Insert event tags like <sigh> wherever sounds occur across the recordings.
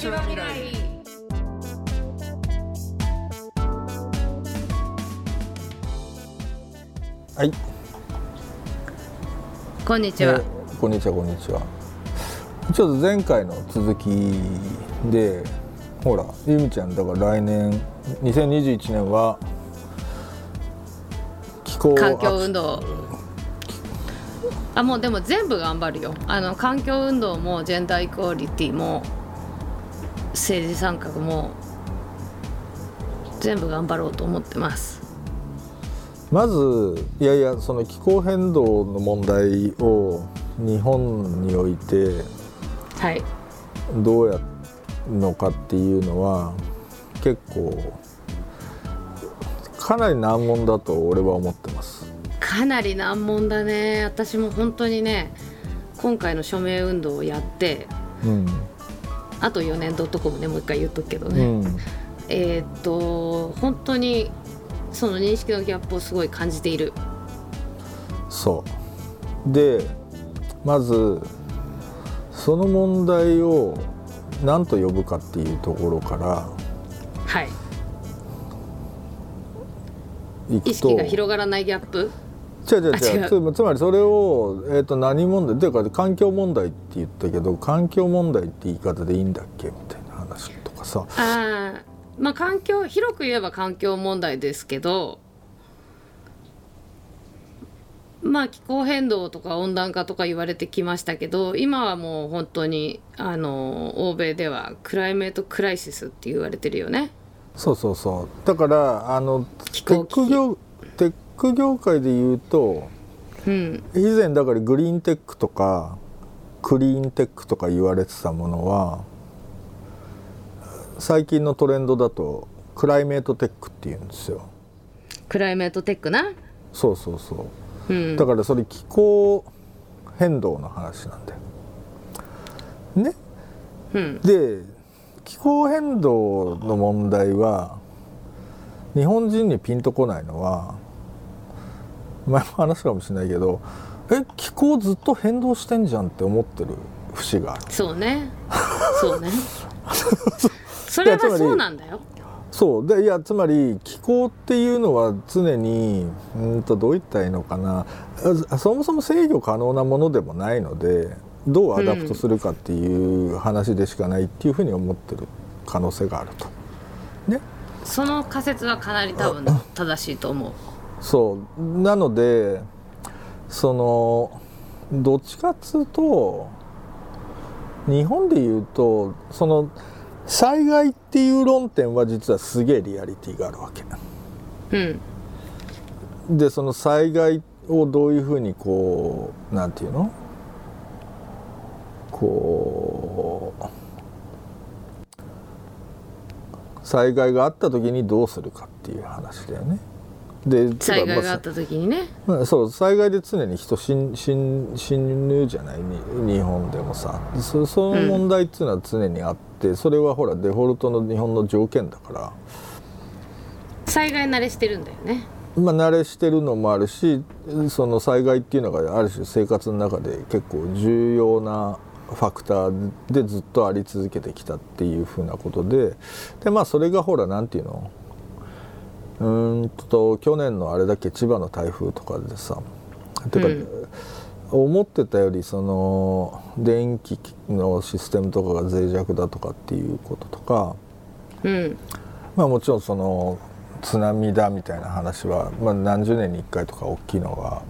ちは未来はい、こんにちは、えーこんにちはこんにちは。ちょっと前回の続きでほらゆみちゃんだから来年2021年は気候環境運動。あもうでも全部頑張るよ。あの環境運動もジェンダーイクオリティも政治参画も全部頑張ろうと思ってます。まずいやいやその気候変動の問題を日本においてはい。どうやるのかっていうのは結構かなり難問だと俺は思ってます。かなり難問だね。私も本当にね今回の署名運動をやってうんあと4年 .com ねもう一回言っとくけどね、うん。えーっと本当にその認識のギャップをすごい感じている。そう。でまずその問題を何と呼ぶかっていうところからはい。意識が広がらないギャップ？違う違うあ違違う。つつまりそれを、えー、と何問題っていうか環境問題って言ったけど環境問題って言い方でいいんだっけみたいな話とかさ。あーまあ環境広く言えば環境問題ですけどまあ気候変動とか温暖化とか言われてきましたけど今はもう本当にあの欧米ではクライメートクライシスって言われてるよね。そうそうそう。だからあの気候危機ック業界で言うとうん、以前だからグリーンテックとかクリーンテックとか言われてたものは最近のトレンドだとクライメートテックっていうんですよ。クライメートテックな？そうそうそう。うん、だからそれ気候変動の話なんだよ。ね？うん、で気候変動の問題は日本人にピンとこないのは前も話したかもしれないけどえ気候ずっと変動してんじゃんって思ってる？節が。あるそうね。そうね。<laughs> それはそうなんだよ。そう。でいやつまり気候っていうのは常にうんとどう言ったらいいのかな。あそもそも制御可能なものでもないのでどう adapt するかっていう話でしかないっていうふうに思ってる可能性があると。ね、その仮説はかなり多分正しいと思う。そうなのでそのどっちかっつうと日本で言うとその災害っていう論点は実はすげえリアリティがあるわけ。うん、でその災害をどういうふうにこうなんていうの？こう災害があった時にどうするかっていう話だよね。で災害があっつた時にね。まあそう災害で常に人死ん死ん死ぬじゃないに日本でもさそその問題っていうのは常にあって、それはほらデフォルトの日本の条件だから。災害慣れしてるんだよね。まあ、慣れしてるのもあるしその災害っていうのがある種生活の中で結構重要なファクターでずっとあり続けてきたっていうふうなことででまあそれがほらなんていうの？うーんと去年のあれだっけ千葉の台風とかでさてか、うん。思ってたよりその電気のシステムとかが脆弱だとかっていうこととかうん、まあもちろんその津波だみたいな話は、まあ、何十年に1回とか大きいのが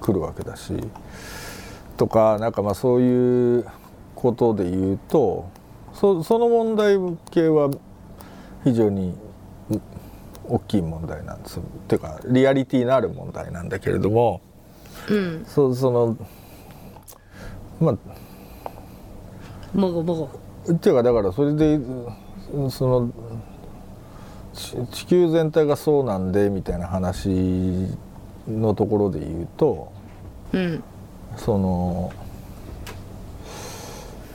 来るわけだしとかなんかまあそういうことで言うとそその問題系は非常にう大きい問題なんです。っていうかリアリティのある問題なんだけれどもうん、そそのまあもごもご。っていうかだからそれでうんそのち地球全体がそうなんでみたいな話のところで言うとうん、その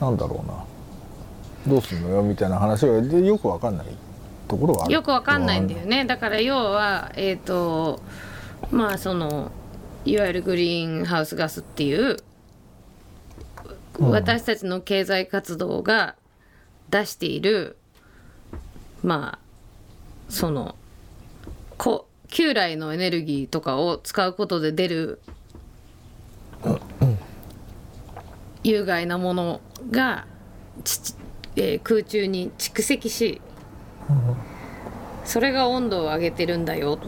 なんだろうな。どうすんのよみたいな話がでよくわかんないところはよくわかんないんだよね。だから要はえっ、とまあそのいわゆるグリーンハウスガスっていう、うん。私たちの経済活動が出しているまあそのこ旧来のエネルギーとかを使うことで出る有害なものがち、えー空中に蓄積しそれが温度を上げてるんだよ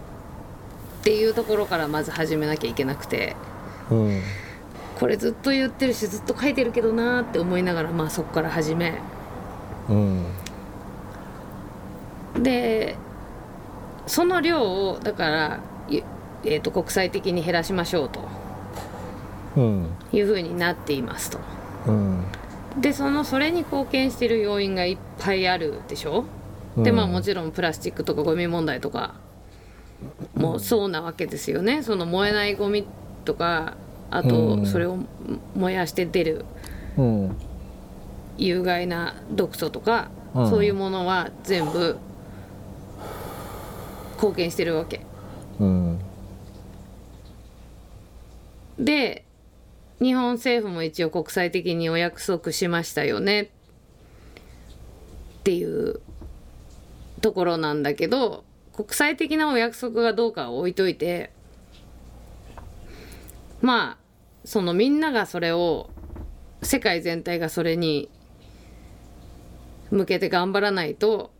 っていうところからまず始めなきゃいけなくてうんこれずっと言ってるしずっと書いてるけどなーって思いながらまあそこから始め。うん。でその量をだから、いえー、と国際的に減らしましょうと。うん。いうふうになっていますと。うん。でそのそれに貢献してる要因がいっぱいあるでしょ、でまあもちろんプラスチックとかゴミ問題とかもそうなわけですよね。その燃えないゴミとかあうとん。それを燃やして出るうん。有害な毒素とか、うん。そういうものは全部貢献してるわけ。うん。で日本政府も一応国際的にお約束しましたよね。っていうところなんだけど国際的なお約束がどうかは置いといてまあそのみんながそれを世界全体がそれに向けて頑張らないと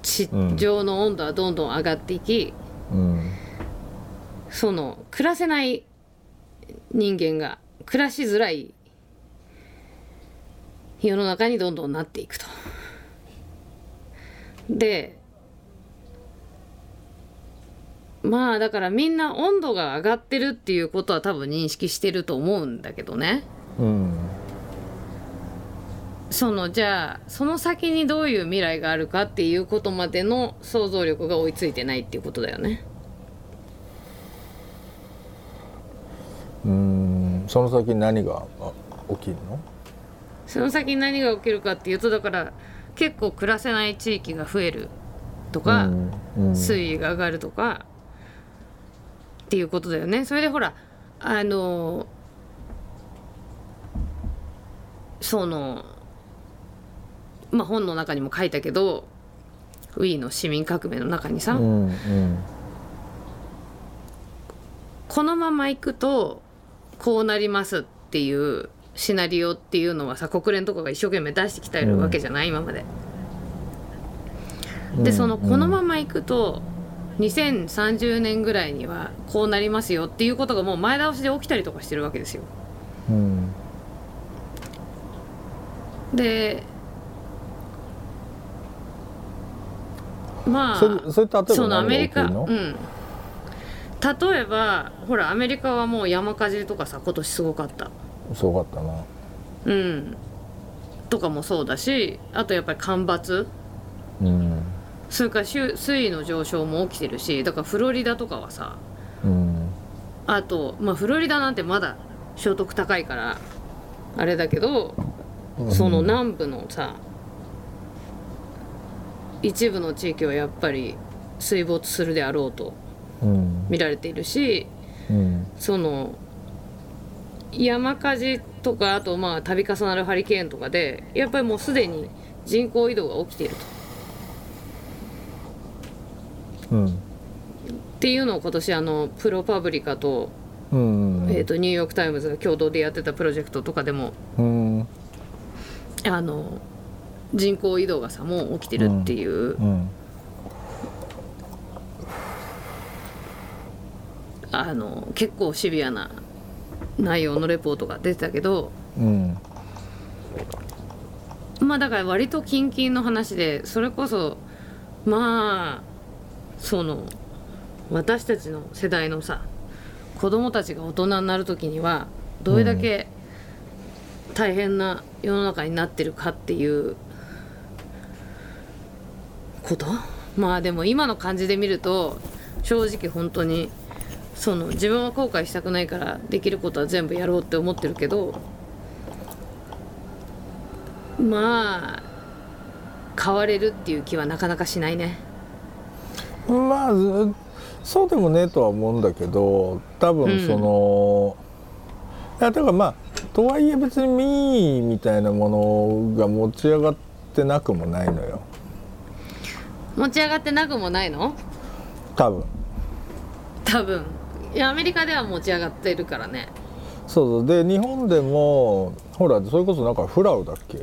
地上の温度はどんどん上がっていき、うん。その暮らせない人間が暮らしづらい世の中にどんどんなっていくと。でまあだからみんな温度が上がってるっていうことは多分認識してると思うんだけどね。うんそのじゃあその先にどういう未来があるかっていうことまでの想像力が追いついてないっていうことだよね。うんその先に何があ起きるの？その先に何が起きるかっていうとだから結構暮らせない地域が増えるとか、うんうん水位が上がるとかっていうことだよね。それでほらあのそのまあ本の中にも書いたけどウィーンの市民革命の中にさ、うんうんこのまま行くとこうなりますっていうシナリオっていうのはさ国連とかが一生懸命出してきてるわけじゃない、今まで。でそのこのまま行くと2030年ぐらいにはこうなりますよっていうことがもう前倒しで起きたりとかしてるわけですよ。うん。でまあそのアメリカうん。例えばほらアメリカはもう山火事とかさ今年すごかったすごかったな。うん。とかもそうだしあとやっぱり干ばつ。うん。それから水水位の上昇も起きてるしだからフロリダとかはさうん。あとまあフロリダなんてまだ所得高いからあれだけどその南部のさ一部の地域はやっぱり水没するであろうとうん。見られているしうん。その山火事とかあとまあ度重なるハリケーンとかでやっぱりもうすでに人口移動が起きていると。うん。っていうのを今年あのプロパブリカと,、うんえー、とニューヨーク・タイムズが共同でやってたプロジェクトとかでもうん。あの人口移動がさもう起きてるっていう、うん。あの結構シビアな内容のレポートが出てたけどうん。まあだから割と近々の話でそれこそまあその私たちの世代のさ子供たちが大人になる時にはどれだけ大変な世の中になってるかっていうこと？まあでも今の感じで見ると正直本当にその自分は後悔したくないからできることは全部やろうって思ってるけどまあ変われるっていう気はなかなかしないね。まあずそうでもねえとは思うんだけど多分その、いやだからまあとはいえ別に民意みたいなものが持ち上がってなくもないのよ。持ち上がってなくもないの？多分。多分いやアメリカでは持ち上がってるからね。そうそう。で日本でもほらそれこそなんかフラウだっけ？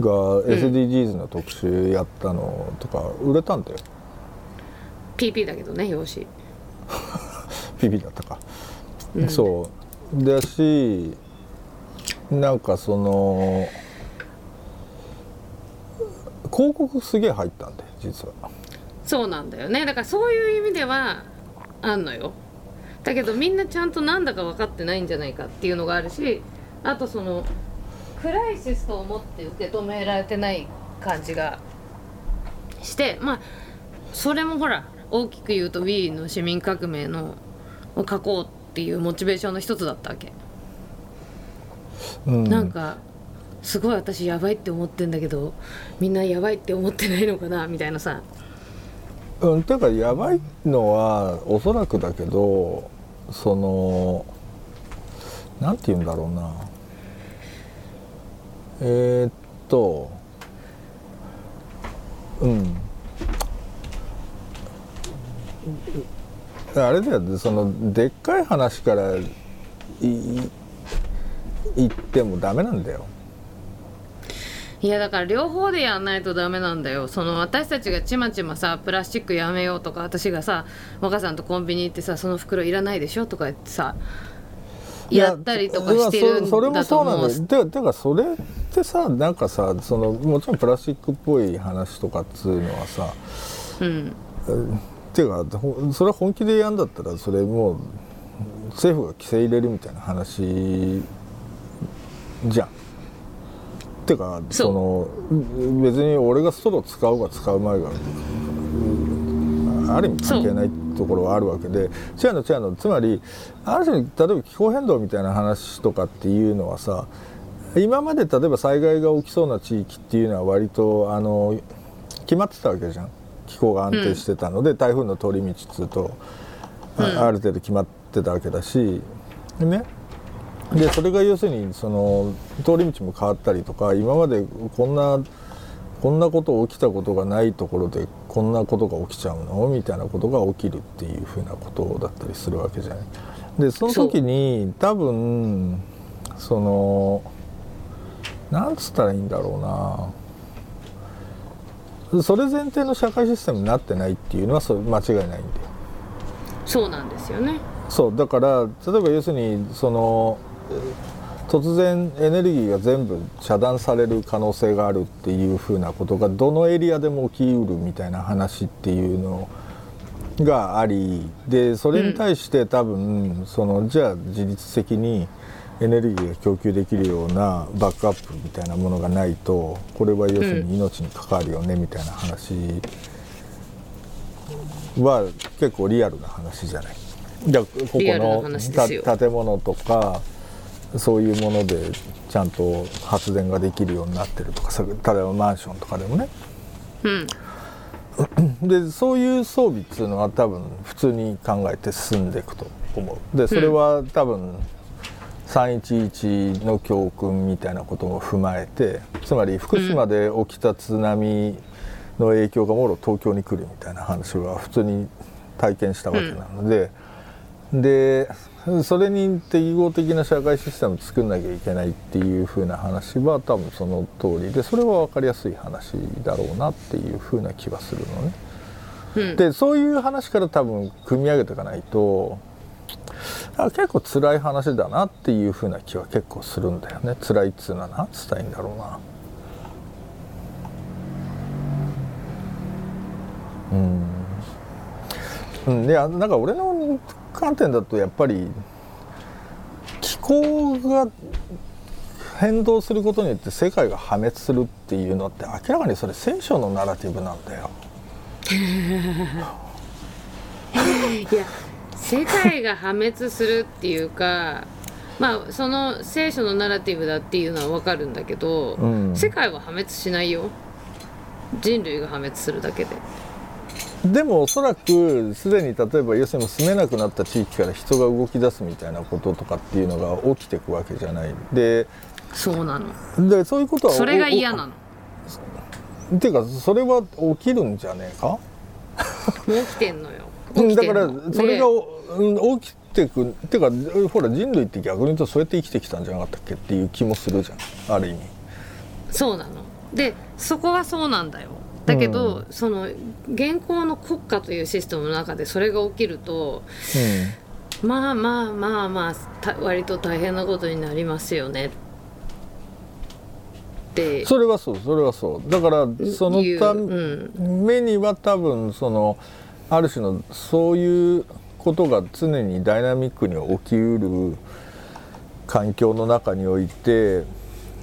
が SDGs の特集やったのとか売れたんだよ、PP だけどね表紙。<laughs> ピピだったか、うん。そう。だしなんかその広告すげえ入ったんで実は。そうなんだよね。だからそういう意味ではあんのよだけどみんなちゃんとなんだか分かってないんじゃないかっていうのがあるしあとそのクライシスと思って受け止められてない感じがしてまあそれもほら大きく言うと Wii の市民革命のを書こうっていうモチベーションの一つだったわけ、うん。なんかすごい私やばいって思ってんだけどみんなやばいって思ってないのかなみたいなさ。うん、てかやばいのはおそらくだけどそのなんて言うんだろうなえーっとうんあれだよそのでっかい話からいいってもダメなんだよ。いやだから両方でやんないとダメなんだよ。その私たちがちまちまさプラスチックやめようとか私がさ若さんとコンビニ行ってさその袋いらないでしょとか言ってさやったりとかしてるんいやそそれもだとそうなん思うだよ。てかてかそれってさなんかさそのもちろんプラスチックっぽい話とかっつうのはさうん。ていうかほそれは本気でやんだったらそれもう政府が規制入れるみたいな話じゃん。てかそうその別に俺がストロー使うが使う前がある意味関係ないところはあるわけで違うの違うのつまりある種例えば気候変動みたいな話とかっていうのはさ今まで例えば災害が起きそうな地域っていうのは割とあの決まってたわけじゃん。気候が安定してたので、台風の通り道っつうと、あうん。ある程度決まってたわけだしねでそれが要するにその通り道も変わったりとか今までこんなこんなこと起きたことがないところでこんなことが起きちゃうの？みたいなことが起きるっていうふうなことだったりするわけじゃない。でその時に多分そのなんつったらいいんだろうなそれ前提の社会システムになってないっていうのはそれ間違いないんだよ。そうなんですよねそうだから例えば要するにそのえー突然エネルギーが全部遮断される可能性があるっていうふうなことがどのエリアでも起きうるみたいな話っていうのがありでそれに対して多分、そのじゃあ自律的にエネルギーが供給できるようなバックアップみたいなものがないとこれは要するに命に関わるよねみたいな話は結構リアルな話じゃない？じゃあここの建物とかそういうものでちゃんと発電ができるようになってるとかさ例えばマンションとかでもね。うん。でそういう装備っていうのは多分普通に考えて進んでいくと思う。でそれは多分311の教訓みたいなことも踏まえてつまり福島で起きた津波の影響がもろ東京に来るみたいな話は普通に体験したわけなので、でそれに適合的な社会システムを作んなきゃいけないっていう風な話は多分その通りでそれは分かりやすい話だろうなっていう風な気はするのね。うん。でそういう話から多分組み上げていかないとあ結構辛い話だなっていう風な気は結構するんだよね。辛いっつうのは何つったいんだろうな。うん、うん、いやなんか俺の観点だとやっぱり気候が変動することによって世界が破滅するっていうのって明らかにそれ聖書のナラティブなんだよ。<laughs> いや世界が破滅するっていうかまあその聖書のナラティブだっていうのは分かるんだけど、うん。世界は破滅しないよ。人類が破滅するだけででもおそらくすでに例えば要するに住めなくなった地域から人が動き出すみたいなこととかっていうのが起きていくわけじゃない。でそうなの。でそういうことはそれが嫌なの。のっていうかそれは起きるんじゃねえか起きてんのようんだからそれが、起きてくっていうかほら人類って逆に言うとそうやって生きてきたんじゃなかったっけっていう気もするじゃんある意味そうなのでそこはそうなんだよだけど、その現行の国家というシステムの中でそれが起きるとまあまあまあまあた割と大変なことになりますよね。って。それはそうそれはそう。だからそのたうん。めには多分そのある種のそういうことが常にダイナミックに起きうる環境の中において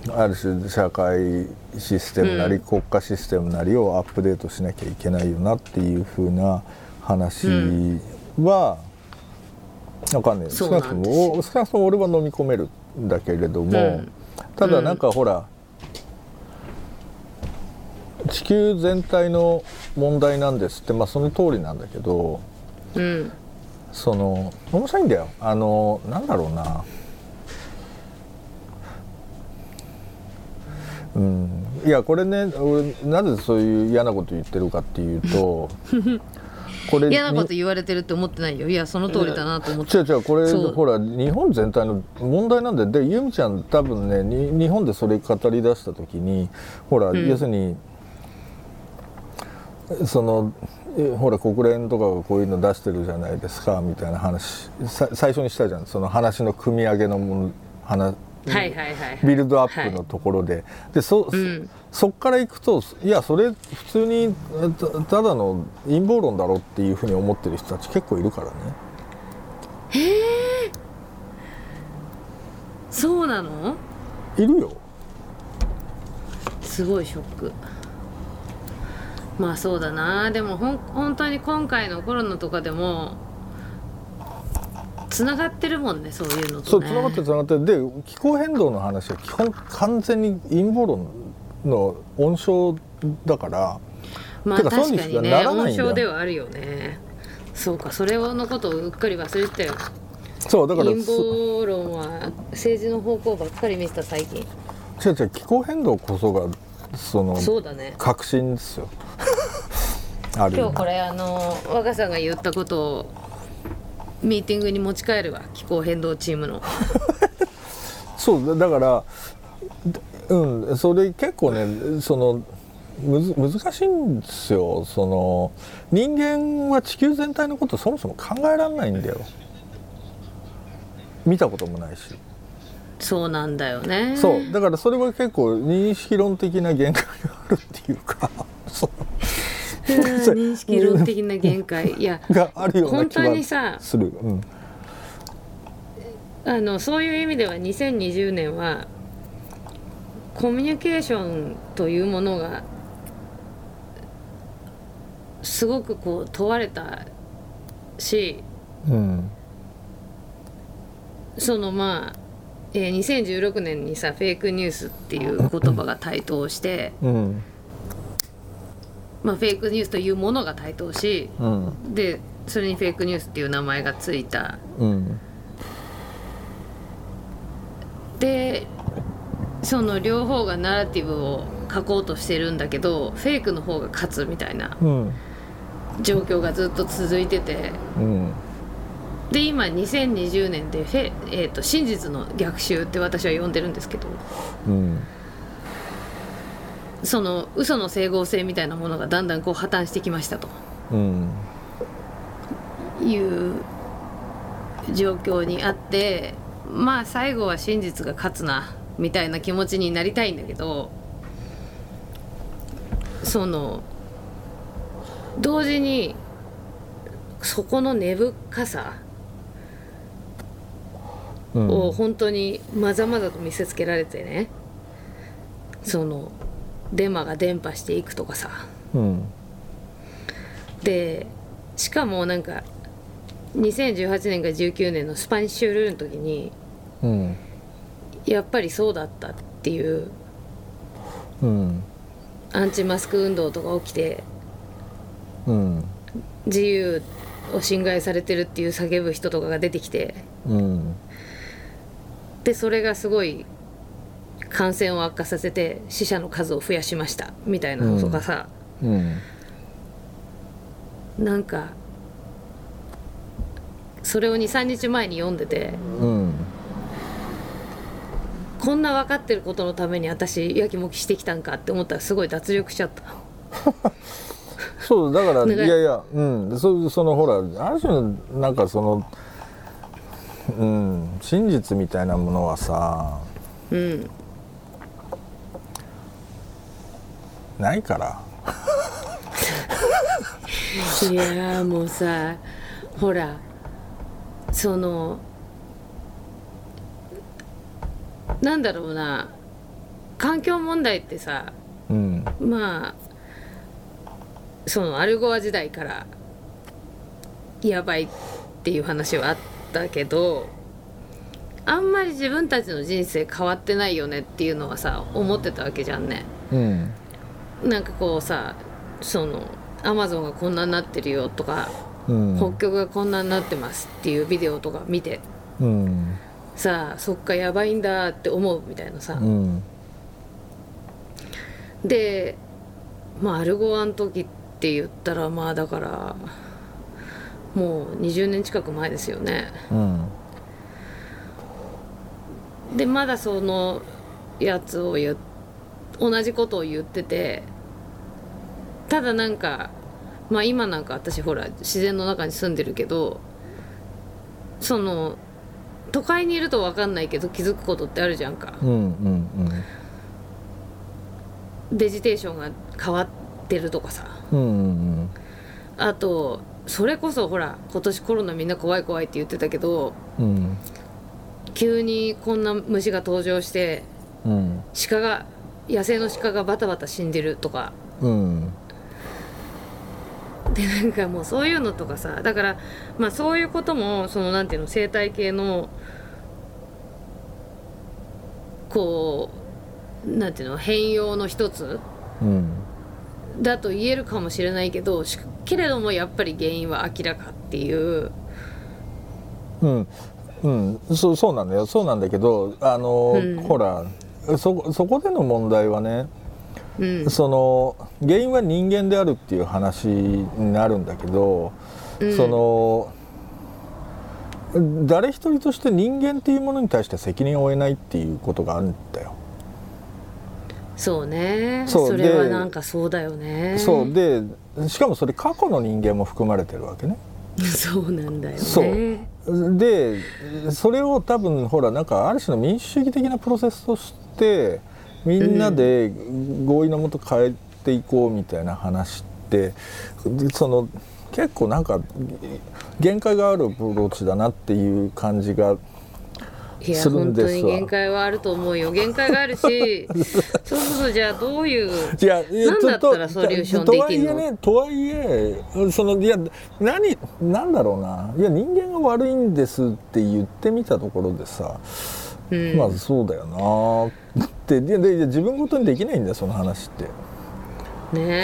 ある種社会システムなり、うん国家システムなりをアップデートしなきゃいけないよなっていうふうな話は、わかんない少なくともお少なくとも俺は飲み込めるんだけれども、うん。ただなんかほら、地球全体の問題なんですってまあその通りなんだけどうん。その面白いんだよ。あのなんだろうなうん。いやこれね俺なぜそういう嫌なこと言ってるかっていうと <laughs> これ嫌なこと言われてるって思ってないよ。いやその通りだなと思って。違う違うこれほら日本全体の問題なんでで由美ちゃん多分ねに日本でそれ語り出した時にほら、ん。要するにそのえほら国連とかがこういうの出してるじゃないですかみたいな話さ最初にしたじゃん。その話の組み上げのもの話はいはいはい。はいビルドアップのところで、でそ,そ、うん。そっからいくといやそれ普通にたただの陰謀論だろっていうふうに思ってる人たち結構いるからね。そうなの？いるよ。すごいショック。まあそうだな。でもほん本当に今回のコロナとかでもつながってるもんねそういうのとね。そうつながってつながってで気候変動の話は基本完全に陰謀論の温床だから。まあ確かにね温床ではあるよね。そうかそれのことをうっかり忘れてたよ。そうだから陰す謀論は政治の方向ばっかり見てた最近。違う違う気候変動こそがそのそうだね。革新ですよ。<laughs> 今日これあの若さんが言ったことをミーティングに持ち帰るわ。気候変動チームの。<laughs> そうだだからうんそれ結構ねそのむず難しいんですよ。その人間は地球全体のことそもそも考えられないんだよ。見たこともないし。そうなんだよね。そうだからそれは結構認識論的な限界があるっていうかそうん認識論的な限界。いやがあるような本当気はにさする、うん、あのそういう意味では2020年はコミュニケーションというものがすごくこう問われたしうんそのまあ、えー2016年にさフェイクニュースっていう言葉が台頭して、うんまあ、フェイクニュースというものが台頭しうん。でそれにフェイクニュースっていう名前がついた。うん。でその両方がナラティブを書こうとしてるんだけどフェイクの方が勝つみたいなうん。状況がずっと続いてて。うん。で今2020年でフェ、えーと真実の逆襲って私は呼んでるんですけど。うんその嘘の整合性みたいなものがだんだんこう破綻してきましたと。うんいう状況にあってまあ最後は真実が勝つなみたいな気持ちになりたいんだけどその同時にそこの根深さうん。を本当にまざまざと見せつけられてねそのデマが伝播していくとかさ。うん。でしかもなんか2018年か19年のスパニッシュルールの時にうん。やっぱりそうだったっていううん。アンチマスク運動とか起きてうん。自由を侵害されてるっていう叫ぶ人とかが出てきてうん。でそれがすごい感染を悪化させて死者の数を増やしましたみたいなのとかさ、うんなんかそれを23日前に読んでてうんこんな分かってることのために私やきもきしてきたんかって思ったらすごい脱力しちゃった。そうだから、<laughs> ねいやいやうん。そそのほらある種のなんかそのうん真実みたいなものはさうんないから。いやーもうさほらそのなんだろうな環境問題ってさうん。まあそのアルゴア時代からやばいっていう話はあったけどあんまり自分たちの人生変わってないよねっていうのはさ思ってたわけじゃんね。うんなんかこうさそのアマゾンがこんなになってるよとか、うん。北極がこんなになってますっていうビデオとか見てうん。さあそっかやばいんだって思うみたいなさ、うん。でまあアルゴアの時って言ったらまあだからもう20年近く前ですよね。うん。でまだそのやつを言う同じことを言っててただなんかまあ今なんか私ほら自然の中に住んでるけどその都会にいると分かんないけど気づくことってあるじゃんか。うんうんベジテーションが変わってるとかさ。うんうん。あとそれこそほら今年コロナみんな怖い怖いって言ってたけどうん。急にこんな虫が登場してうん。鹿が野生の鹿がバタバタ死んでるとか。うんでなんかもうそういうのとかさ。だからまあそういうこともそのなんていうの生態系のこうなんていうの変容の一つうんだと言えるかもしれないけどしけれどもやっぱり原因は明らかっていう。うん。うん。そうそうなんだよ。そうなんだけどあの、うん。ほらそそこでの問題はねうん。その原因は人間であるっていう話になるんだけど、うん。その誰一人として人間っていうものに対して責任を負えないっていうことがあるんだよ。そうね。それはでなんかそうだよね。そうでしかもそれ過去の人間も含まれてるわけね。<laughs> そうなんだよね。そうでそれを多分ほらなんかある種の民主主義的なプロセスとしてみんなで合意のもと変えていこうみたいな話ってその結構なんか限界があるアプローチだなっていう感じがするん本当ですわ。に限界はあると思うよ。限界があるし <laughs> そうそうそうじゃあどういういやいやなんだったらソリューションできんの？とはいえねとはいえそのいや何なんだろうな。いや人間が悪いんですって言ってみたところでさ、うん。まあそうだよなって。ででで自分ごとにできないんだよその話って。ねえ。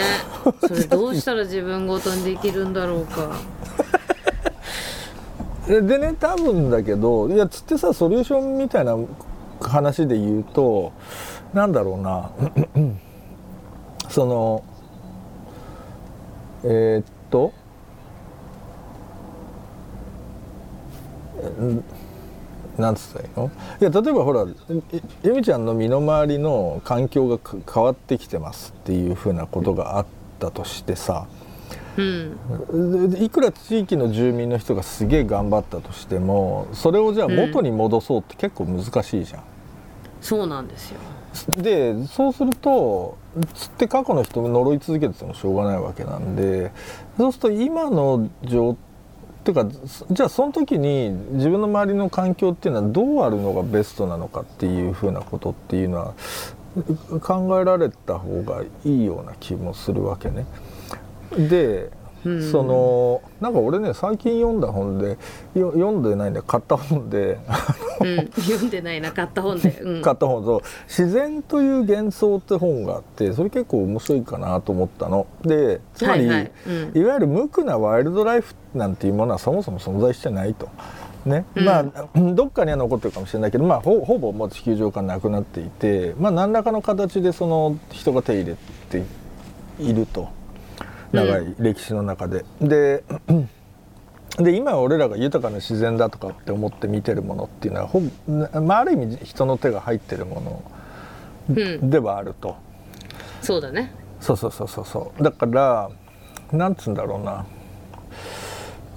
それどうしたら自分ごとにできるんだろうか <laughs> ででね多分だけどいやつってさソリューションみたいな話で言うとなんだろうなそのえーっとなんつったらいいの？いや例えばほらえゆみちゃんの身の回りの環境が変わってきてますっていうふうなことがあったとしてさ、うんでいくら地域の住民の人がすげえ頑張ったとしてもそれをじゃあ元に戻そうって結構難しいじゃん。そうなんですよでそうするとつって過去の人も呪い続けててもしょうがないわけなんでそうすると今の状っていうかじゃあその時に自分の周りの環境っていうのはどうあるのがベストなのかっていうふうなことっていうのは考えられた方がいいような気もするわけね。でうん。そのなんか俺ね最近読んだ本でよ読んでないんで買った本で。あうん、読んでないな買った本で、うん、買った本。と「自然という幻想」って本があってそれ結構面白いかなと思ったの。でつまり、はいいはい。うん。わゆる無垢なワイルドライフなんていうものはそもそも存在してないと。ね。うん。まあどっかには残ってるかもしれないけど、まあ、ほほぼもう地球上からなくなっていて、まあ、何らかの形でその人が手入れていると長い歴史の中で。でで今俺らが豊かな自然だとかって思って見てるものっていうのはほぼ、まあ、ある意味人の手が入ってるもうん、のではあると、そうだね。そうそうそうそうそう。だからなんつうんだろうな。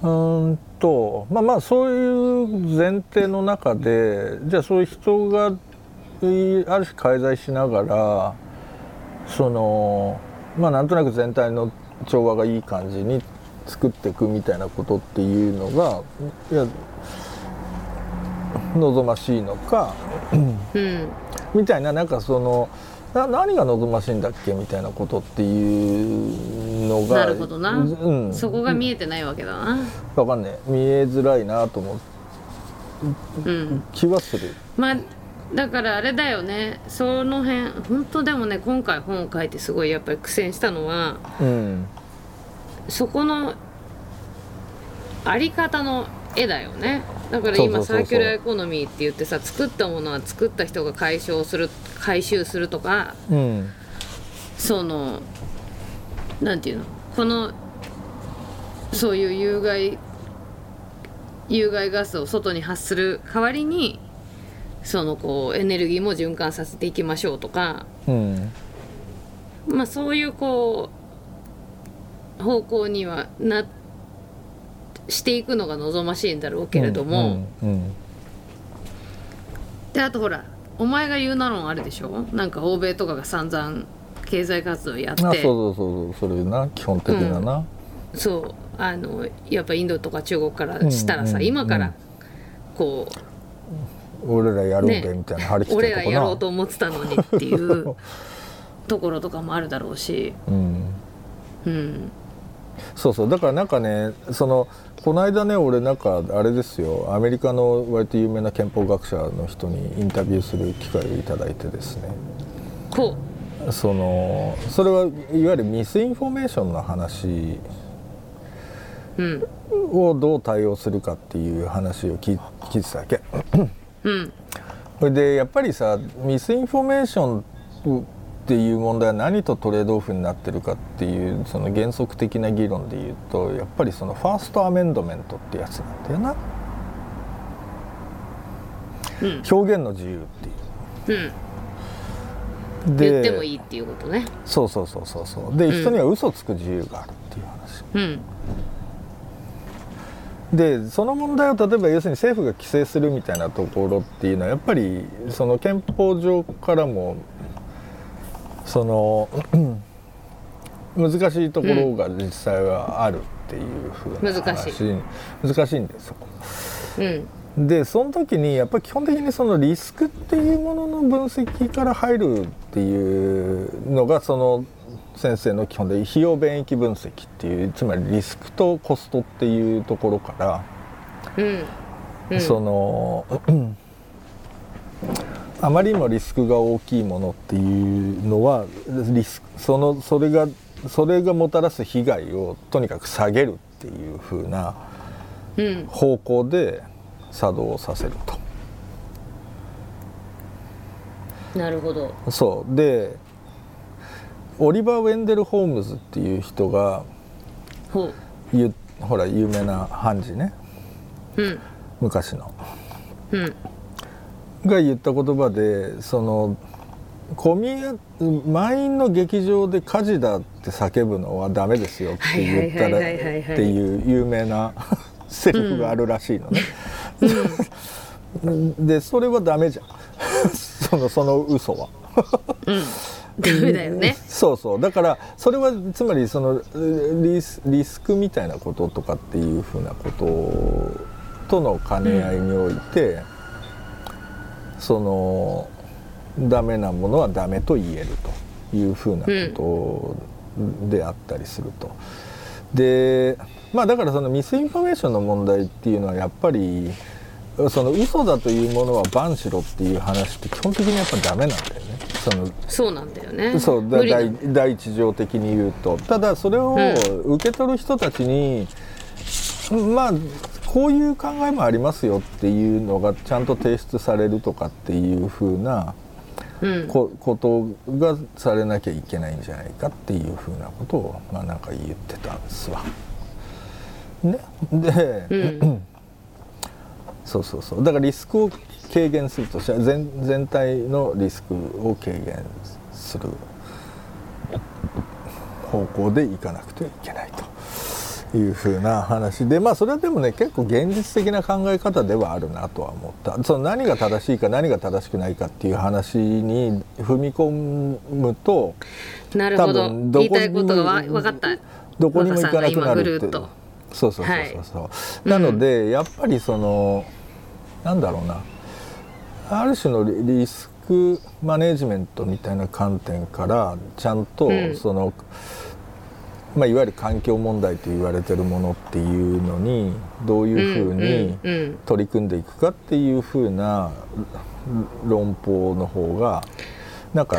うーんとまあまあそういう前提の中でじゃあそういう人がいある種介在しながらそのまあなんとなく全体の調和がいい感じに作っていくみたいなことっていうのがいや望ましいのかうん。みたいななんかそのな何が望ましいんだっけみたいなことっていうのがなるほどな、うん、そこが見えてないわけだな。わかんねえ。見えづらいなと思う。うん。気はする。まあだからあれだよね。その辺本当でもね今回本を書いてすごいやっぱり苦戦したのはうん。そこのあり方の絵だよね。だから今サーキュラーエコノミーって言ってさ作ったものは作った人が回収する回収するとかうん。そのなんていうの？このそういう有害有害ガスを外に発する代わりにそのこうエネルギーも循環させていきましょうとかうん。まあそういうこう方向にはなしていくのが望ましいんだろうけれども、うんうんであとほらお前が言うな論あるでしょ？なんか欧米とかが散々経済活動やって。あそうそうそうそうそれな基本的なな、そうあのやっぱインドとか中国からしたらさ、うんうん今からこ俺らやろうべみたいな張り切っ俺てるとこな。らやろうと思ってたのにっていうところとかもあるだろうし、うん。うん、そうそう。だからなんかねそのこの間ね俺なんかあれですよ。アメリカの割と有名な憲法学者の人にインタビューする機会をいただいてですね。こそのそれはいわゆる misinformation の話。ううん。をどう対応するかっていう話を聞い聞いてたわけ？うん。それでやっぱりさ misinformation っていう問題は何とトレードオフになってるかっていうその原則的な議論で言うとやっぱりその First Amendment ってやつなん。だよなうん。表現の自由っていう。うん。で言ってもいいっていうことねそうそうそうそうそうで、うん。人には嘘つく自由があるっていう話うん。でその問題を例えば要するに政府が規制するみたいなところっていうのはやっぱりその憲法上からもその難しいところが実際はあるっていうふうな話、難しい。難しいんですよ。うん。でその時にやっぱり基本的にそのリスクっていうものの分析から入るっていうのがその先生の基本で費用便益分析っていうつまりリスクとコストっていうところから、うん。うん。そのあまりにもリスクが大きいものっていうのはリスクそのそれがそれがもたらす被害をとにかく下げるっていう風なうん。方向で作動させると。なるほど。そう。でオリバー・ウェンデル・ホームズっていう人がほら有名な判事ね。うん。昔の。うん。が言った言葉でその混み合満員の劇場で火事だって叫ぶのはダメですよって言ったらっていう有名なセリフがあるらしいのね。でそれはダメじゃん。そのその嘘は。ダメだよね。そうそう。だからそれはつまりそのリスリスクみたいなこととかっていうふうなこととの兼ね合いにおいて、そのダメなものはダメと言えるというふうなことであったりすると。でまあだからその misinformation の問題っていうのはやっぱりその嘘だというものは ban しろっていう話って基本的にやっぱダメなんだよね。そのそうなんだよね。そうだ第第一条的に言うと。ただそれを受け取る人たちに、まあこういう考えもありますよっていうのがちゃんと提出されるとかっていうふうなうん。こことがされなきゃいけないんじゃないかっていうふうなことをまあなんか言ってたんですわ。ね、で、うん <laughs> そうそうそう。だからリスクを軽減するとしては全全体のリスクを軽減する方向でいかなくてはいけないというふうな話でまあそれはでもね結構現実的な考え方ではあるなとは思った。その何が正しいか何が正しくないかっていう話に踏み込むとなるほど。言いたいことがわ分かった。どこにも行かなくなるってそうそうそうそうそう、なので、やっぱりそのなんだろうな。ある種のリリスクマネジメントみたいな観点からちゃんとうん。その、まあ、いわゆる環境問題と言われてるものっていうのにどういうふうにうんうん取り組んでいくかっていうふうな論法の方がなんか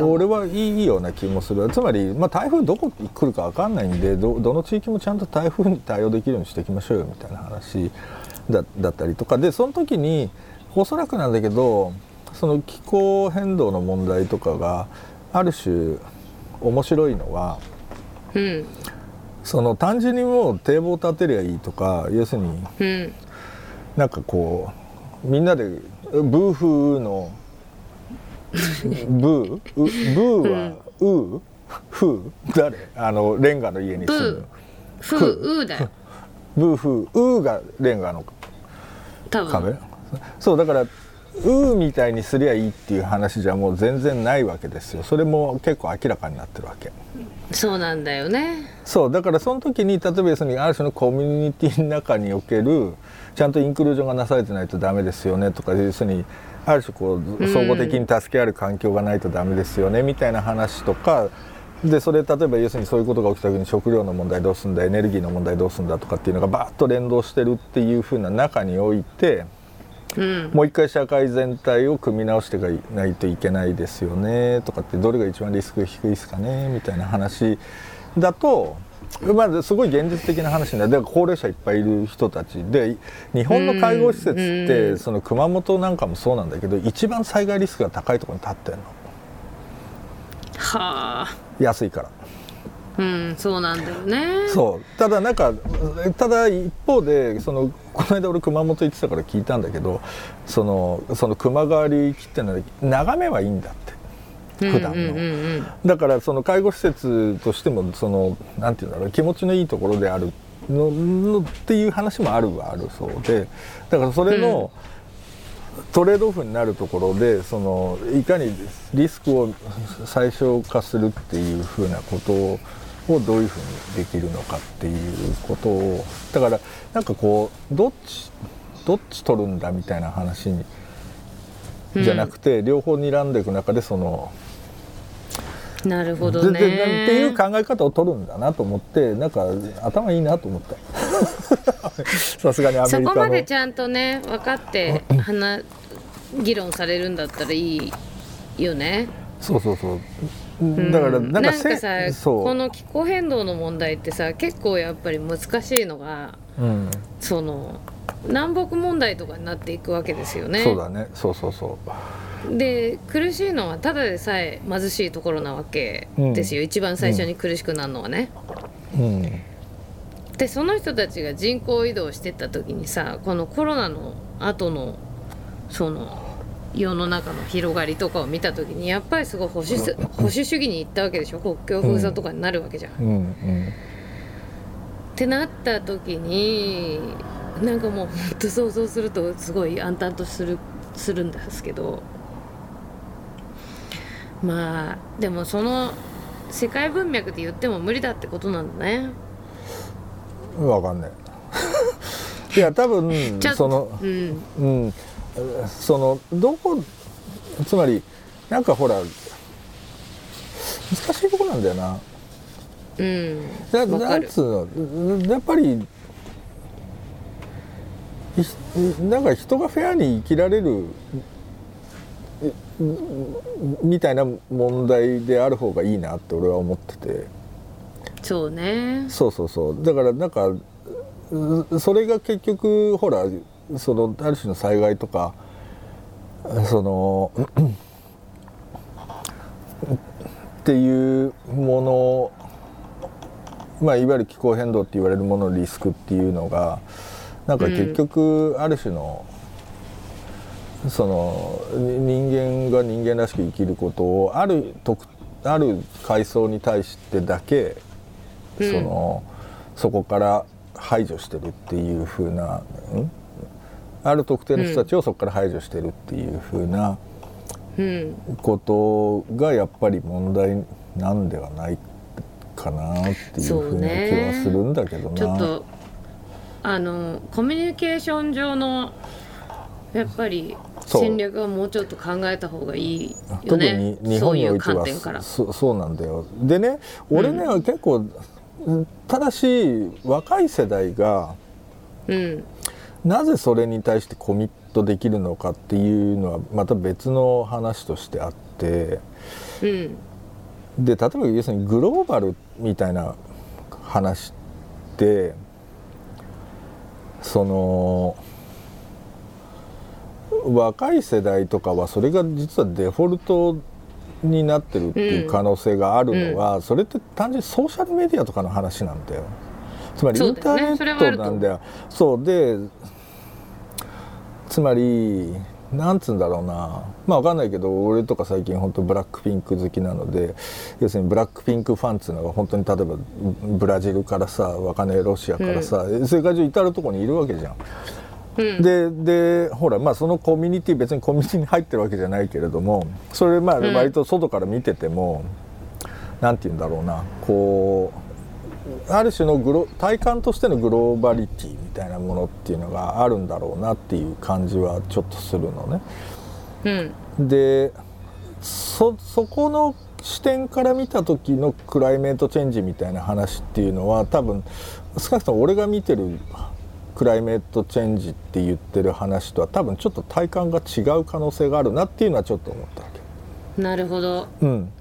俺はいいような気もする。つまり、まあ、台風どこ来るか分かんないんでどどの地域もちゃんと台風に対応できるようにしていきましょうよみたいな話だだったりとかでその時におそらくなんだけどその気候変動の問題とかがある種面白いのはうん。その単純にもう堤防建てりゃいいとか要するにうん。なんかこうみんなでブーフーのブーうブーは、うーフー誰？あのレンガの家に住む。ふううだよ。ブーフーうーがレンガの多分。壁？そうだからうーみたいにすりゃいいっていう話じゃもう全然ないわけですよ。それも結構明らかになってるわけ。そうなんだよね。そうだからその時に例えば要するにある種のコミュニティの中におけるちゃんとインクルージョンがなされてないとダメですよねとか要するにある種こう総合的に助け合える環境がないとダメですよねみたいな話とかでそれ例えば要するにそういうことが起きた時に食料の問題どうすんだエネルギーの問題どうすんだとかっていうのがバーッと連動してるっていうふうな中においてうん。もう一回社会全体を組み直していかないといけないですよねとかってどれが一番リスクが低いですかねみたいな話だとまずすごい現実的な話になるだから高齢者いっぱいいる人たちで日本の介護施設っうん。てその熊本なんかもそうなんだけど一番災害リスクが高いところに立ってるの。はあ安いから。うんそうなんだよね。そう。ただなんかただ一方でそのこの間俺熊本行ってたから聞いたんだけどそのその球磨川流域ってのは眺めはいいんだって。普段の、うんうんうん。うんだからその介護施設としてもそのなんていうんだろう気持ちのいいところであるののっていう話もあるはあるそうでだからそれの、トレードオフになるところでそのいかにリスクを最小化するっていうふうなことをどういうふうにできるのかっていうことをだからなんかこうどっちどっち取るんだみたいな話にじゃなくて、両方睨んでいく中でそのなるほどでねでっていう考え方を取るんだなと思ってなんか頭いいなと思った。<laughs> さすがにアメそリカの。こまでちゃんとね分かって話議論されるんだったらいいよね。そうそうそう。だからうんなんかせさこの気候変動の問題ってさ結構やっぱり難しいのがうん。その南北問題とかになっていくわけですよね。そうだね。そうそうそうで苦しいのはただでさえ貧しいところなわけですよ、一番最初に苦しくなるのはね、うん。でその人たちが人口移動してった時にさこのコロナの後のその世の中の広がりとかを見た時にやっぱりすごい保守す保守主義に行ったわけでしょ。国境封鎖とかになるわけじゃん。うん。うん。ってなった時になんかもうほんと想像するとすごい暗淡とするするんですけどまあでもその世界文脈で言っても無理だってことなんだね。わかんない。いや多分 <laughs> そのうん。うん。そのどこつまりなんかほら難しいとこなんだよな。うん。なわかる。なんつうの？やっぱりひなんか人がフェアに生きられるえみたいな問題である方がいいなって俺は思ってて。そうね。そうそうそう。だからなんかうそれが結局ほらそのある種の災害とかそのっていうものまあいわゆる気候変動って言われるもののリスクっていうのがなんか結局ある種の、その人間が人間らしく生きることをある特ある階層に対してだけその、そこから排除してるっていうふうな、ん？ある特定の人たちをそこから排除してるっていうふうなうん。ことがやっぱり問題なんではないかなっていうふうな気はするんだけどな。ちょっとあのコミュニケーション上のやっぱり戦略はもうちょっと考えた方がいいよ特ねに日本においては観点から。そそうなんだよ。でね俺ね、結構ただし若い世代がうん。なぜそれに対してコミットできるのかっていうのはまた別の話としてあってうん。で例えば要するにグローバルみたいな話ってその若い世代とかはそれが実はデフォルトになってるっていう可能性があるのは、それって単純にソーシャルメディアとかの話なんだよ。つまりインターネットなんだよ。そうでつまりなんつうんだろうなまあわかんないけど俺とか最近本当ブラックピンク好きなので要するにブラックピンクファンっていうのが本当に例えばブラジルからさわかんないロシアからさ、世界中至る所にいるわけじゃん。うん。ででほらまあそのコミュニティ別にコミュニティに入ってるわけじゃないけれどもそれまあうん。割と外から見てても、なんて言うんだろうなこうある種のグロ体感としてのグローバリティみたいなものっていうのがあるんだろうなっていう感じはちょっとするのね。うん。でそそこの視点から見た時のクライメートチェンジみたいな話っていうのは多分少なくとも俺が見てるクライメートチェンジって言ってる話とは多分ちょっと体感が違う可能性があるなっていうのはちょっと思ったわけ。なるほど。うん、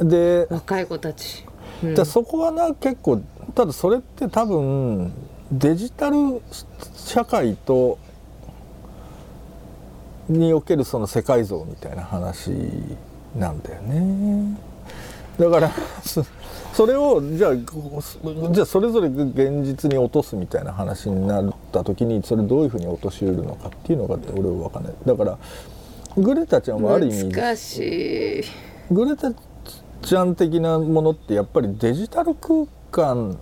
で若い子たち、うん。でそこはな結構ただそれって多分デジタル社会とにおけるその世界像みたいな話なんだよね。だからそれをじゃあじゃあそれぞれ現実に落とすみたいな話になった時にそれどういうふうに落としうるのかっていうのが俺は分かんない。だからグレタちゃんはある意味難しいグレタちゃん的なものってやっぱりデジタル空間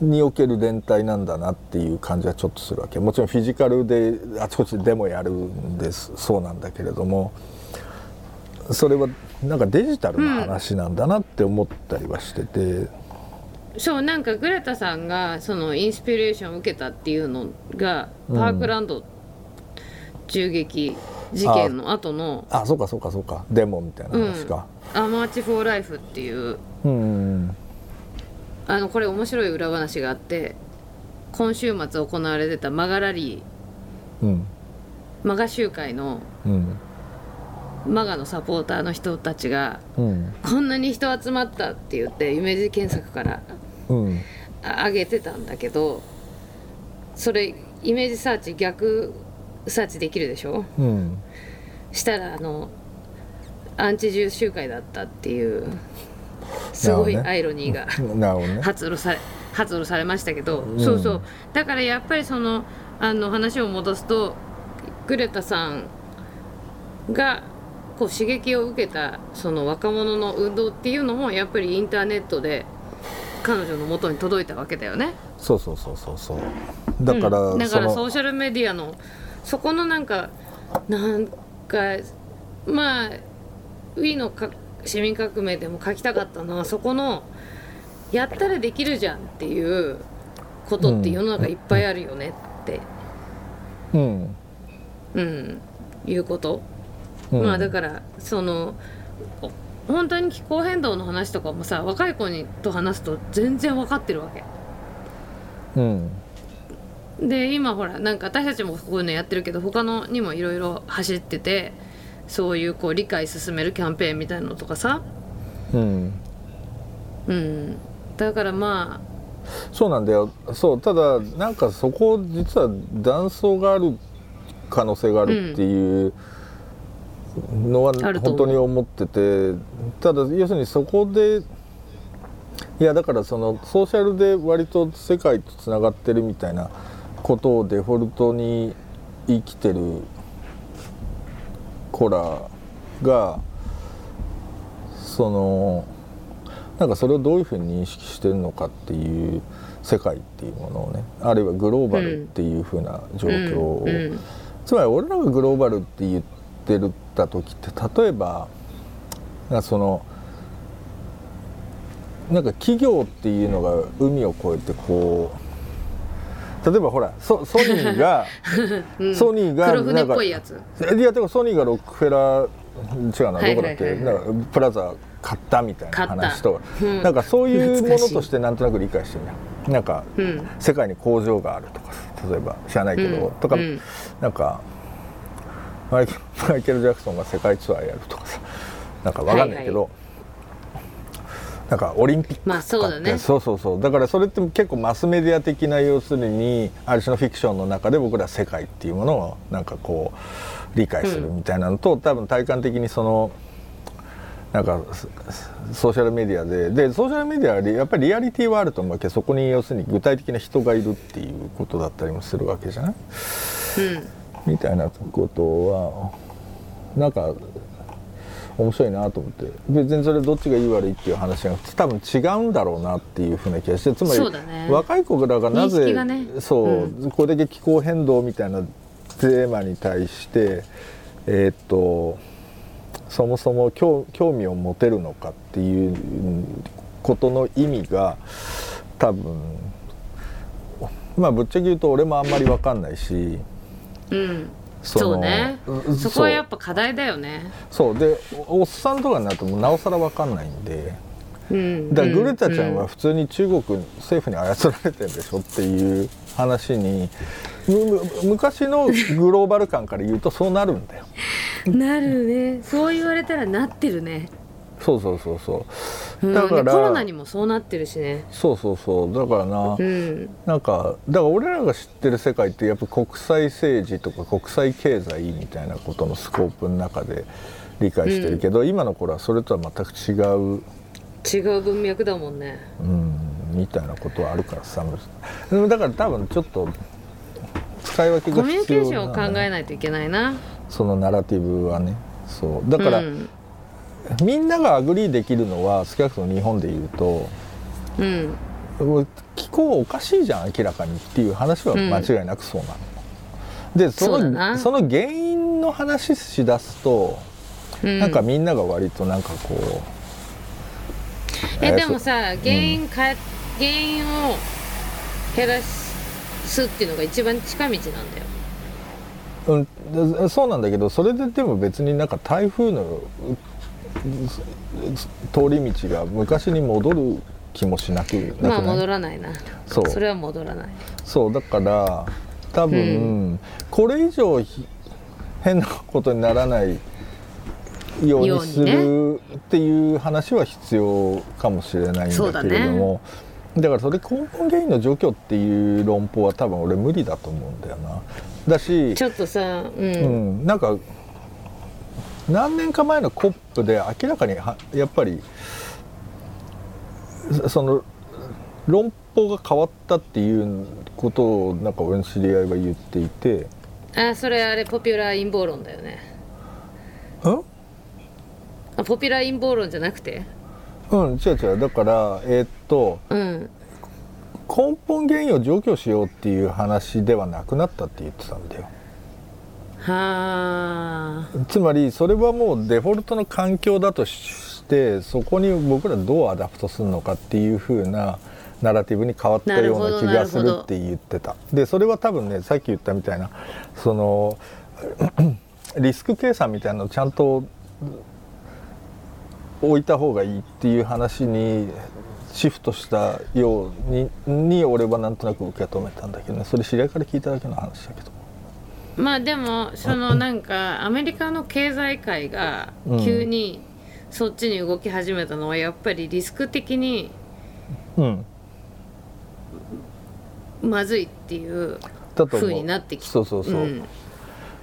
における連帯なんだなっていう感じはちょっとするわけ。もちろんフィジカルであちこちでデモやるんです。そうなんだけれども。それはなんかデジタルな話なんだなって思ったりはしてて、そうなんかグレタさんがそのインスピレーションを受けたっていうのが、うんパークランド銃撃事件の後のあそうかそうかそうか。デモみたいな話か。「あ March for Life」っていう。うんあのこれ面白い裏話があって今週末行われてたマガラリうん。ーマガ集会のうんマガのサポーターの人たちがうん。こんなに人集まったって言ってイメージ検索からうん。あ上げてたんだけどそれイメージサーチ逆サーチできるでしょ？うん。したらあのアンチ銃集会だったっていうすごいアイロニーがなるほどね。発露され発露されましたけど、うん。そうそう。だからやっぱりそのあの話を戻すとグレタさんがこう刺激を受けたその若者の運動っていうのもやっぱりインターネットで彼女の元に届いたわけだよね。そうそうそうそうそう。だから、うん。だからソーシャルメディアのそこのなんかなんかまあウィーのか市民革命でも書きたかったのはそこのやったらできるじゃんっていうことって世の中いっぱいあるよねって、うん、うん、いうこと、うん。まあだからそのお本当に気候変動の話とかもさ若い子にと話すと全然分かってるわけ。うん。で今ほらなんか私たちもこういうのやってるけど他のにもいろいろ走っててそういうこう理解進めるキャンペーンみたいなのとかさ。うん。うん。だからまそうなんだよ。そうただなんかそこ実は断層がある可能性があるっていうのは本当に思っててただ要するにそこでいやだからそのソーシャルで割と世界とつながってるみたいなことをデフォルトに生きてる子らがそのなんかそれをどういうふうに認識してるのかっていう世界っていうものをねあるいはグローバルっていうふうな状あ況を、つまり俺らがグローバルって言ってるた時って例えばなんかそのなんか企業っていうのが海を越えてこう例えばほらソソニーが、<laughs> うん。ソニーがなんかぽいやでもソニーがロックフェラー違うな、はいどこだっけ、なんかプラザ買ったみたいな話とか、うん。なんかそういうものとしてなんとなく理解してるじなんか、うん。世界に工場があるとか例えば知らないけど、うん。とか、うん。なんかマイケル・ジャクソンが世界ツアーやるとかさなんかわかんないけど、はいなんかオリンピックまあそうだね。そうそうそう。だからそれって結構マスメディア的な要するにある種のフィクションの中で僕らは世界っていうものをなんかこう理解するみたいなのと、多分体感的にそのなんかソソーシャルメディアででソーシャルメディアはやっぱりリアリティはあると思うわけそこに要するに具体的な人がいるっていうことだったりもするわけじゃない？みたいなことはなんか面白いなと思って。別にそれどっちがいい悪いっていう話じゃなくて多分違うんだろうなっていうふうな気がしてつまり、ね。若い子らがなぜ、がね。そう、これだけ気候変動みたいなテーマに対してえーっとそもそも興興味を持てるのかっていうことの意味が多分まあぶっちゃけ言うと俺もあんまり分かんないしうん。うんそのそうねうそこはやっぱ課題だよね。そう。でおおっさんとかになるともうなおさら分かんないんで。うん。だからグレタちゃんはうん。普通に中国政府に操られてるでしょっていう話にむむ昔のグローバル感から言うとそうなるんだよ。<laughs> なるね。そう言われたらなってるね、そうそうそうそう。うん、だから。でコロナにもそうなってるしね。そうそうそう。だからな、うん。なんかだから俺らが知ってる世界ってやっぱ国際政治とか国際経済みたいなことのスコープの中で理解してるけど、今の頃はそれとは全く違う。違う文脈だもんね。うん。みたいなことはあるからさ。でもだから多分ちょっと使い分けがコミュニケー必要ションを考えないといけないな。そのナラティブはね。そう。だから、うんみんなが agree できるのは少なくとも日本で言うとうん。気候おかしいじゃん明らかにっていう話は間違いなくそうなの、でそそうだな。のその原因の話しだすと、うん。なんかみんなが割となんかこうえでもさ原因かえ、原因を減らすっていうのが一番近道なんだよ。うん、でそうなんだけどそれででも別になんか台風のう通り道が昔に戻る気もしなくなくない、まあ戻らないな。そう。それは戻らない。そうだから多分、これ以上ひ変なことにならないようにすよるっていう話は必要かもしれないんだけれども。だ,、からそれ根本原因の除去っていう論法は多分俺無理だと思うんだよな。だしちょっとさうん、うん、なんか何年か前のコップで明らかにはやっぱりそその論法が変わったっていうことをなんか俺の知り合いが言っていて。あそれあれポピュラー陰謀論だよね。うんあポピュラー陰謀論じゃなくて？うん違う違う。だからえーっとうん。根本原因を除去しようっていう話ではなくなったって言ってたんだよ。はあつまりそれはもうデフォルトの環境だとしてそこに僕らどう adapt するのかっていう風なナラティブに変わったような気がするって言ってた。でそれは多分ねさっき言ったみたいなその <clears throat> リスク計算みたいなのをちゃんと置いた方がいいっていう話にシフトしたようにに俺はなんとなく受け止めたんだけどね。それ知り合いから聞いただけの話だけどまあでもそのなんかアメリカの経済界が急にそっちに動き始めたのはやっぱりリスク的にうん。まずいっていうだと思う。風になってきてそうそうそう、ん。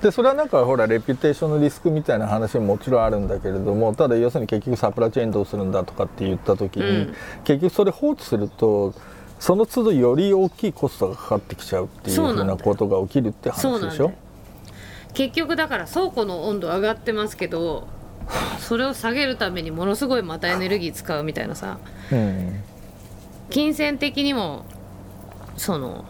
でそれはなんかほらレピュテーションのリスクみたいな話ももちろんあるんだけれどもただ要するに結局サプライチェーンどうするんだとかって言った時に、うん。結局それ放置するとその都度より大きいコストがかかってきちゃうっていうふうなことが起きるってそうなんだよ。話でしょ結局だから倉庫の温度上がってますけど <laughs> それを下げるためにものすごいまたエネルギー使うみたいなさ。うん金銭的にもその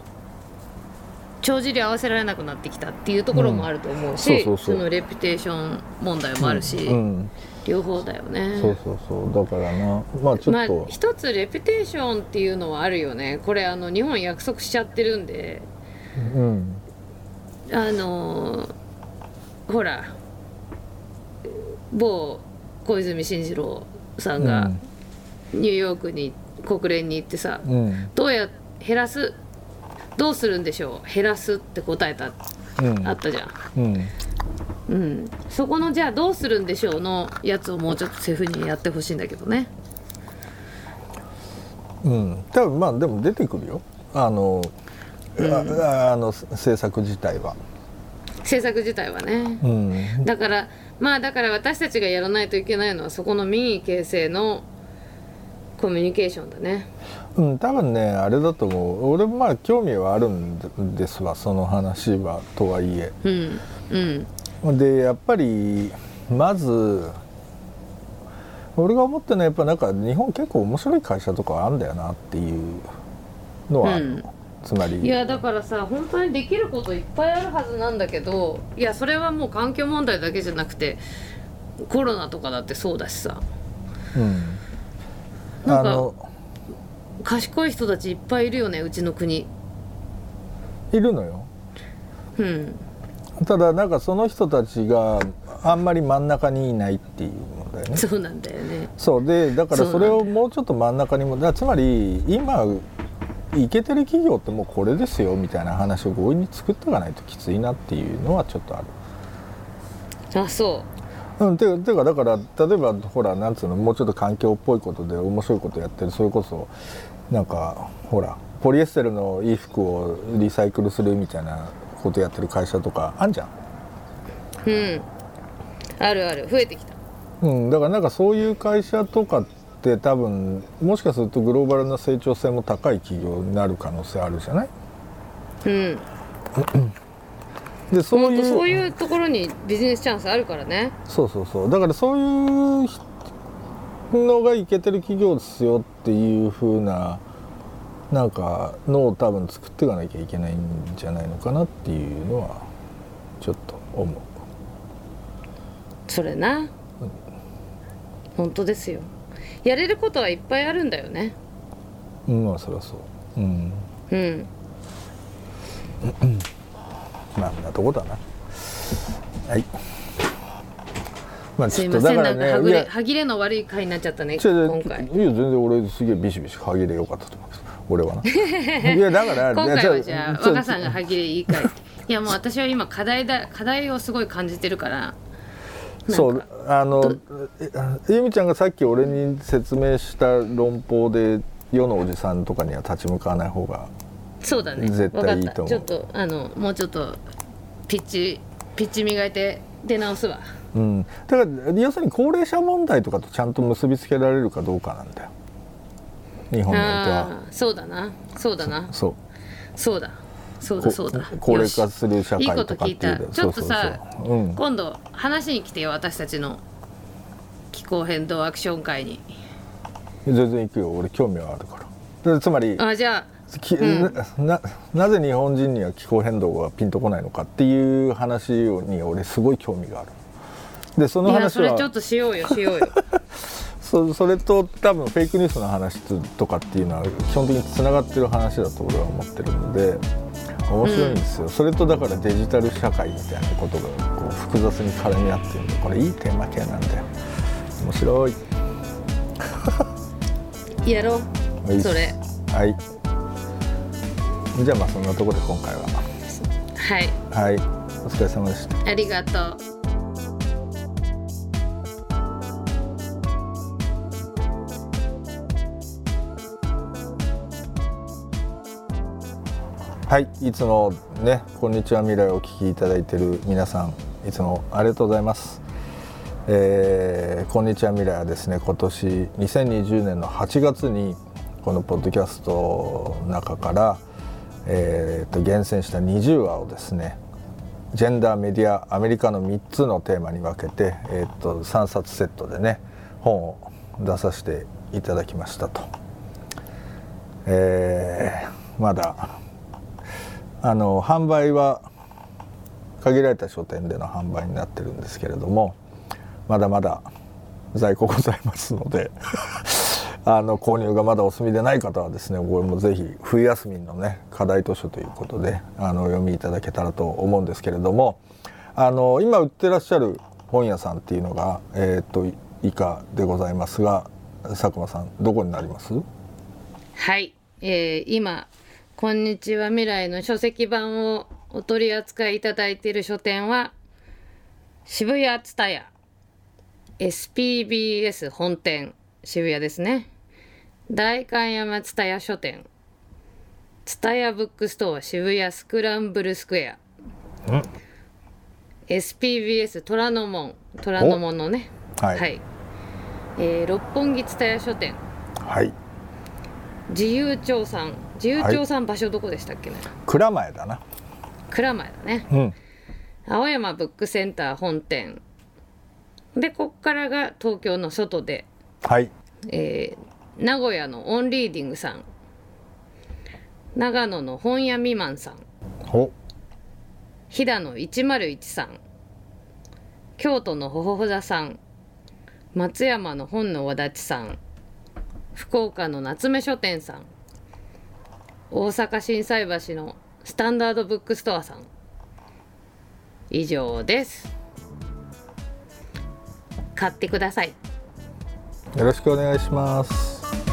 帳尻合わせられなくなってきたっていうところもあると思うし、うん。そのレピュテーション問題もあるし、うん両方だよね。そうそうそう。だからな。まあちょまあっと、一つレピュテーションっていうのはあるよね。これあの日本約束しちゃってるんで。うん。あのーほら。某小泉進次郎さんがニューヨークに国連に行ってさ、うん。どうや減らす？どうするんでしょう？減らすって答えたうん。あったじゃん、うん。うん、そこのじゃあどうするんでしょうのやつをもうちょっとそういうふうにやってほしいんだけどね。うん。多分まあでも出てくるよ。あの、ああの政策自体は。政策自体はね、うん。だからまあだから私たちがやらないといけないのはそこの民意形成のコミュニケーションだね。うん、多分ねあれだと思う。俺もまあ興味はあるんですわその話はとはいえ。うん。うんでやっぱりまず俺が思ってるのはやっぱなんか日本結構面白い会社とかあるんだよなっていうのはあるの、うん。つまり。いやだからさ本当にできることいっぱいあるはずなんだけどいやそれはもう環境問題だけじゃなくてコロナとかだってそうだしさ。うん。なんか賢い人たちいっぱいいるよねうちの国。いるのよ。うんただなんかその人たちがあんまり真ん中にいないっていうね。そうなんだよね。そう。でだからそれをもうちょっと真ん中にもだつまり今いけてる企業ってもうこれですよみたいな話を強引に作っていかないときついなっていうのはちょっとある。あそう。ん、てていうかだから例えばほらなんつうのもうちょっと環境っぽいことで面白いことやってる。それこそなんかほらポリエステルの衣服をリサイクルするみたいなことやってる会社とかあんじゃん。ううん。あるある。増えてきた。うん、だからなんかそういう会社とかって多分もしかするとグローバルな成長性も高い企業になる可能性あるじゃない？うん。でそういうそういうところにビジネスチャンスあるからね。そうそうそう。だからそういうのがいけてる企業ですよっていう風ななんかのを多分作っていかなきゃいけないんじゃないのかなっていうのはちょっと思う。それな。本当ですよ。やれることはいっぱいあるんだよね。うんまあそりゃそう。うん。うん。まあんなとこだな。はい。まあすいませんなんかはぐいや。れ歯切れの悪い回になっちゃったね今回。いや全然俺すげえビシビシ歯切れ良かったと思う俺は。な <laughs> いやだから <laughs> 今回はじゃあ若ささんが歯切れいい回いやもう私は今課題だ課題をすごい感じてるから。そうあのえゆみちゃんがさっき俺に説明した論法で世のおじさんとかには立ち向かわない方がそうだね。絶対いいと思う。分かった。ちょっとあのもうちょっとピッチピッチ磨いて出直すわ。うん。だから要するに高齢者問題とかとちゃんと結びつけられるかどうかなんだよ日本においては。そうだな。そうだな。そう。そうだ。そうだそうだ。こ高齢化する社会いいこと聞いた。ちょっとさ今度話に来てよ私たちの。気候変動アクション会に。全然行くよ。俺興味はあるから。でつまりあじゃきうん。なななぜ日本人には気候変動がピンとこないのかっていう話に俺すごい興味がある。でその話はそれちょっとしようよしようよ <laughs> そそれと多分フェイクニュースの話とかっていうのは基本的につながってる話だと俺は思ってるので面白いんですよ、それとだからデジタル社会みたいなことがこう複雑に絡み合ってるんでこれいいテーマ系なんだよ。面白い。<laughs> やろはい。うそれ。はい。じゃあまあそんなところで今回は。はい。はい。お疲れ様でした。ありがとうはいいつもねこんにちは未来をお聞きいただいている皆さんいつもありがとうございますえーこんにちは未来はですね今年2020年の8月にこのポッドキャストの中から、えーと厳選した20話をですねジェンダーメディアアメリカの3つのテーマに分けて、えー、と3冊セットでね本を出させていただきましたと。えーまだあの販売は限られた書店での販売になってるんですけれどもまだまだ在庫ございますので <laughs> あの購入がまだお済みでない方はですねこれもぜひ冬休みのね課題図書ということであの読みいただけたらと思うんですけれどもあの今売ってらっしゃる本屋さんっていうのが、えー、と以下でございますが佐久間さんどこになります？はい、えー今「こんにちは。未来」の書籍版をお取り扱いいただいている書店は渋谷蔦屋。SPBS 本店。渋谷ですね。代官山蔦屋書店。蔦屋ブックストア渋谷スクランブルスクエア。SPBS 虎ノ門。虎ノ門のね。はい。えー六本木蔦屋書店。はい。自由帳さん自由帳さん場所どこでしたっけね、蔵前だな。蔵前だね。うん。青山ブックセンター本店。でこっからが東京の外で、はい。えー名古屋のオンリーディングさん。長野の本屋未満さん。お。飛騨の101さん。京都のほほほ座さん。松山の本のわだちさん。福岡の夏目書店さん大阪心斎橋のスタンダードブックストアさん。以上です。買ってください。よろしくお願いします。